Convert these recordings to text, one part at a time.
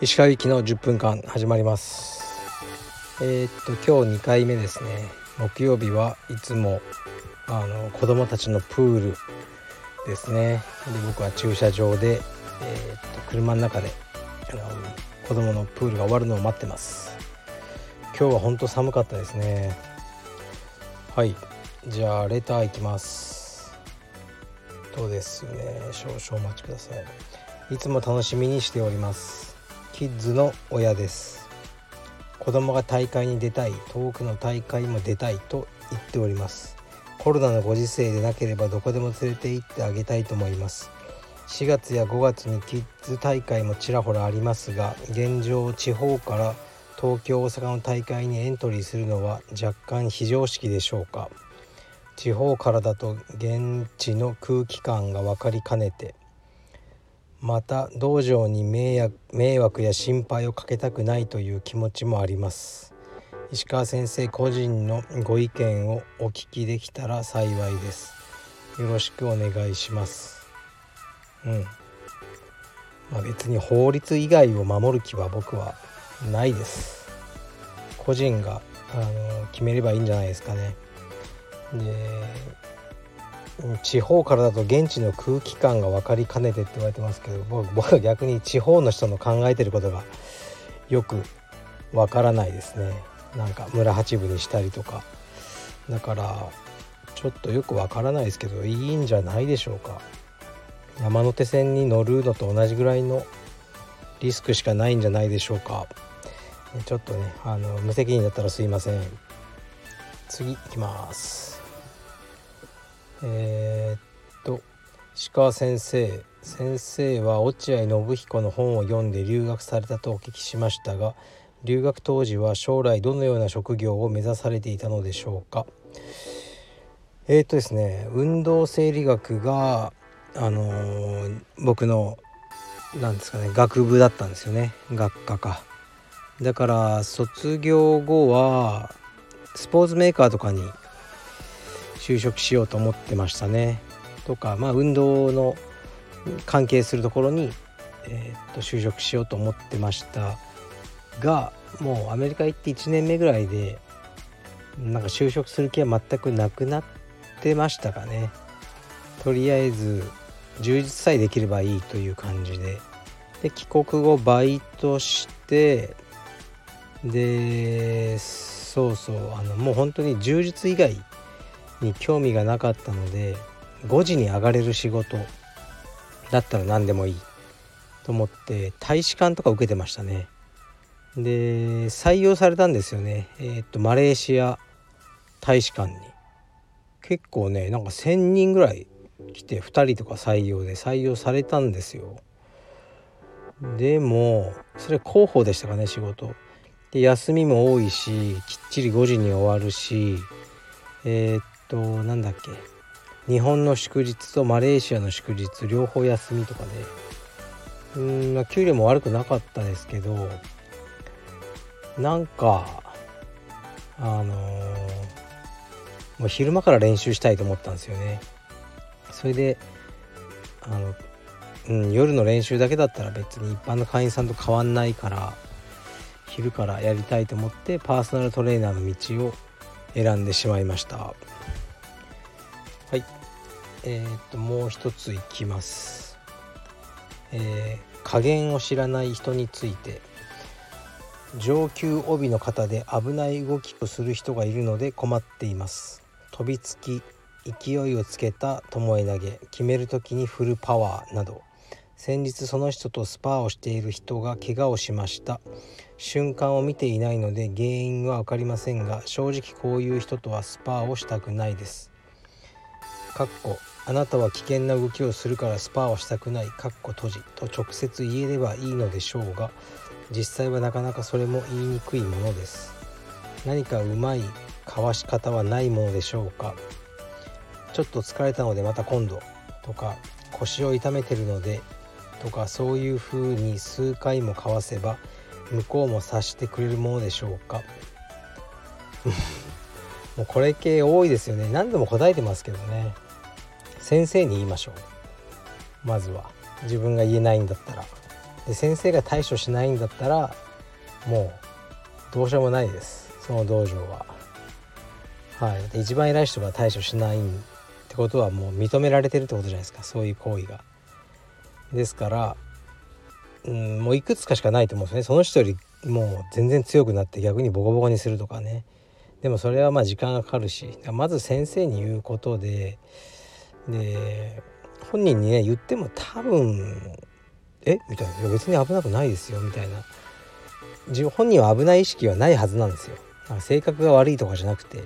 石川行きの10分間始まります。えー、っと今日2回目ですね。木曜日はいつもあの子供たちのプールですね。で僕は駐車場で、えー、っと車の中であの子供のプールが終わるのを待ってます。今日は本当寒かったですね。はい。じゃあレターいきます。とですね。少々お待ちください。いつも楽しみにしております。キッズの親です。子供が大会に出たい遠くの大会も出たいと言っております。コロナのご時世でなければどこでも連れて行ってあげたいと思います。4月や5月にキッズ大会もちらほらありますが現状地方から東京大阪の大会にエントリーするのは若干非常識でしょうか。地方からだと現地の空気感が分かりかねてまた道場に迷惑や心配をかけたくないという気持ちもあります。石川先生個人のご意見をお聞きできたら幸いです。よろしくお願いします。うん。まあ別に法律以外を守る気は僕はないです。個人があの決めればいいんじゃないですかね。で地方からだと現地の空気感が分かりかねてって言われてますけど僕は逆に地方の人の考えてることがよく分からないですね。なんか村八分にしたりとか。だからちょっとよく分からないですけどいいんじゃないでしょうか。山手線に乗るのと同じぐらいのリスクしかないんじゃないでしょうか。ちょっとねあの無責任だったらすいません。次いきます。えー、っと石川先生。先生は落合信彦の本を読んで留学されたとお聞きしましたが留学当時は将来どのような職業を目指されていたのでしょうか。えー、っとですね運動生理学があのー、僕のなんですかね学部だったんですよね。学科か。だから卒業後はスポーツメーカーとかに就職しようと思ってましたね。とかまあ運動の関係するところに、えー、っと就職しようと思ってましたがもうアメリカ行って1年目ぐらいでなんか就職する気は全くなくなってましたかね。とりあえず充実さえできればいいという感じで。で帰国後バイトしてでそうそうあのもう本当に充実以外に興味がなかったので5時に上がれる仕事だったら何でもいいと思って大使館とか受けてましたね。で採用されたんですよね。えー、っとマレーシア大使館に。結構ねなんか1,000人ぐらい来て2人とか採用で採用されたんですよ。でもそれ広報でしたかね仕事。で休みも多いしきっちり5時に終わるしえー、っとなんだっけ。日本の祝日とマレーシアの祝日両方休みとかで。うん給料も悪くなかったですけどなんかあのー、もう昼間から練習したいと思ったんですよね。それであの、うん、夜の練習だけだったら別に一般の会員さんと変わんないから昼からやりたいと思ってパーソナルトレーナーの道を選んでしまいました。えー、っともう一ついきます。えー、加減を知らない人について。上級帯の方で危ない動きをする人がいるので困っています。飛びつき勢いをつけた巴投げ決める時にフルパワーなど。先日その人とスパーをしている人が怪我をしました。瞬間を見ていないので原因は分かりませんが正直こういう人とはスパーをしたくないです。かっこあなたは危険な動きをするからスパーをしたくない。かっこ閉じ。と直接言えればいいのでしょうが実際はなかなかそれも言いにくいものです。何かうまいかわし方はないものでしょうか。ちょっと疲れたのでまた今度。とか腰を痛めてるので。とかそういう風に数回も交わせば向こうも察してくれるものでしょうか。もうこれ系多いですよね。何度も答えてますけどね。先生に言いましょう。まずは。自分が言えないんだったら。で先生が対処しないんだったらもうどうしようもないです。その道場は。はい。で一番偉い人が対処しないってことはもう認められてるってことじゃないですか。そういう行為が。ですからうんもういくつかしかないと思うんですね。その人よりもう全然強くなって逆にボコボコにするとかね。でもそれはまあ時間がかかるし。まず先生に言うことでで本人にね言っても多分え？みたいな「別に危なくないですよ」みたいな。本人は危ない意識はないはずなんですよ。性格が悪いとかじゃなくて。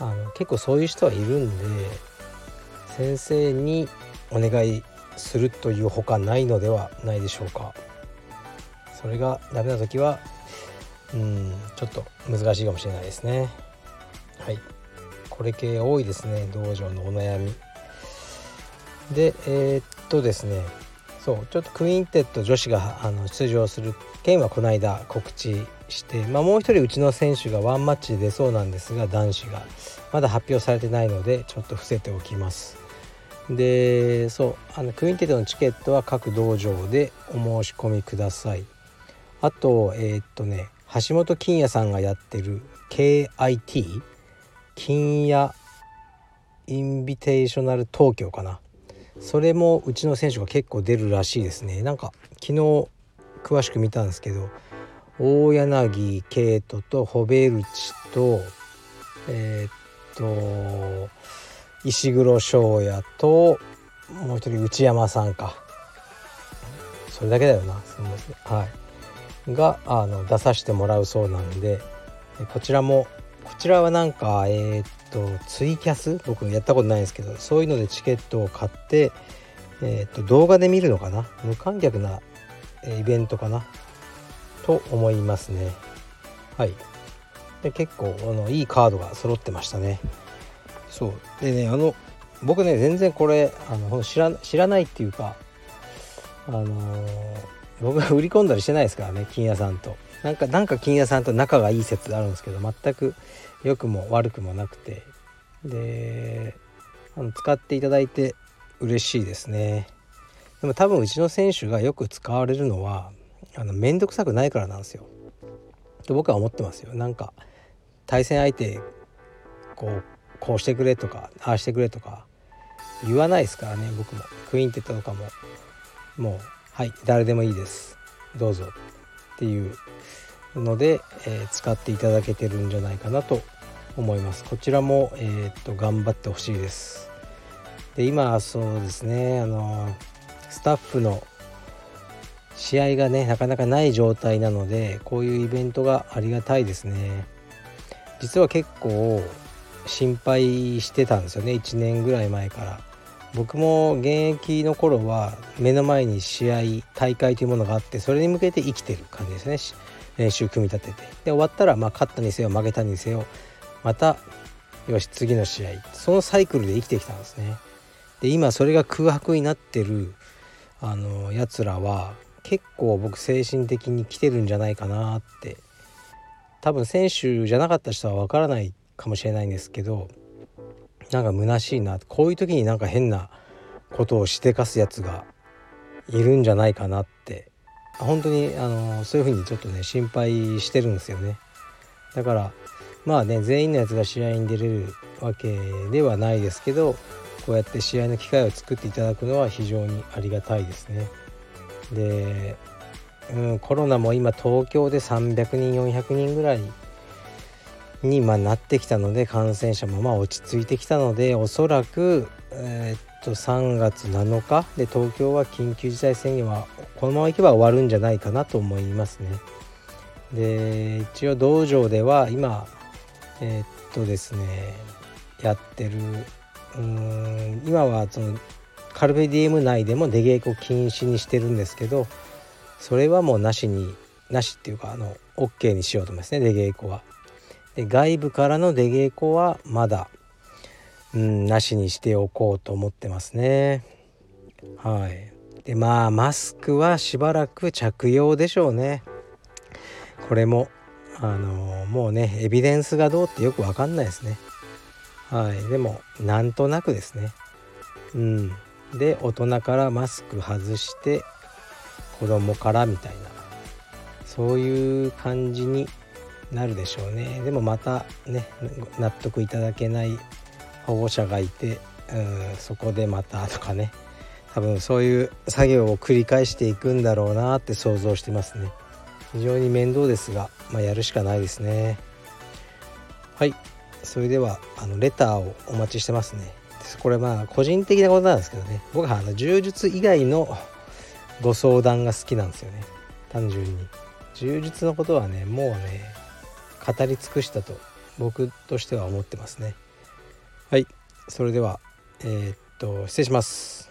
あの結構そういう人はいるんで先生にお願いするというほかないのではないでしょうか。それがダメな時はうんちょっと難しいかもしれないですね。はい。これ系多いですね道場のお悩み。でえー、っとですねそうちょっとクインテット女子があの出場する件はこの間告知して、まあ、もう一人うちの選手がワンマッチで出そうなんですが男子がまだ発表されてないのでちょっと伏せておきます。でそうあのクインテットのチケットは各道場でお申し込みください。あとえー、っとね橋本金也さんがやってる KIT 金也インビテーショナル東京かな？それもうちの選手が結構出るらしいですね。なんか昨日詳しく見たんですけど大柳圭斗とホベルチとえー、っと石黒翔也ともう一人内山さんか。それだけだよな。すみませんはい。があの出させてもらうそうなんでこちらもこちらはなんかえー、っとツイキャス？僕やったことないんですけどそういうのでチケットを買って、えー、と動画で見るのかな？無観客なイベントかな？と思いますね。はい。で結構あのいいカードが揃ってましたね。そう。でねあの僕ね全然これあの知ら知らないっていうかあのー僕が売り込んだりしてないですからね金屋さんと。なんかなんか金屋さんと仲がいい説あるんですけど全く良くも悪くもなくて。であの使っていただいて嬉しいですね。でも多分うちの選手がよく使われるのはあの面倒くさくないからなんですよ。と僕は思ってますよ。なんか対戦相手こうこうしてくれとかああしてくれとか言わないですからね僕も。クインテットとかも。もうはい誰でもいいです。どうぞ。っていうので、えー、使っていただけてるんじゃないかなと思います。こちらも、えー、っと頑張ってほしいです。で今そうですねあのスタッフの試合がねなかなかない状態なのでこういうイベントがありがたいですね。実は結構心配してたんですよね。1年ぐらい前から。僕も現役の頃は目の前に試合大会というものがあってそれに向けて生きてる感じですね。練習組み立てて。で終わったらまあ勝ったにせよ負けたにせよまたよし次の試合。そのサイクルで生きてきたんですね。で今それが空白になってるあのやつらは結構僕精神的に来てるんじゃないかなって。多分選手じゃなかった人は分からないかもしれないんですけどなんか虚しいな。こういう時になんか変なことをしでかすやつがいるんじゃないかなって。本当にあのそういうふうにちょっとね心配してるんですよね。だからまあね全員のやつが試合に出れるわけではないですけどこうやって試合の機会を作っていただくのは非常にありがたいですね。で、うん、コロナも今東京で300人400人ぐらいにまなってきたので感染者もまあ落ち着いてきたのでおそらく、え、っと3月7日で東京は緊急事態宣言はこのままいけば終わるんじゃないかなと思いますね。で一応道場では今えー、っとですねやってるうん今はそのカルベディエム内でも出稽古禁止にしてるんですけどそれはもうなしになしっていうかあの OK にしようと思いますね出稽古は。で外部からの出稽古はまだ、うん、なしにしておこうと思ってますね。はい。でまあマスクはしばらく着用でしょうね。これもあのもうねエビデンスがどうってよく分かんないですね。はい。でもなんとなくですね。うんで大人からマスク外して子供からみたいなそういう感じになるでしょうね。でもまたね納得いただけない保護者がいてうんそこでまたとかね。多分そういう作業を繰り返していくんだろうなって想像してますね。非常に面倒ですが、まあ、やるしかないですね。はい。それではあのレターをお待ちしてますね。これまあ個人的なことなんですけどね。僕はあの柔術以外のご相談が好きなんですよね。単純に。柔術のことはねもうね語り尽くしたと僕としては思ってますね。はい。それではえー、っと失礼します。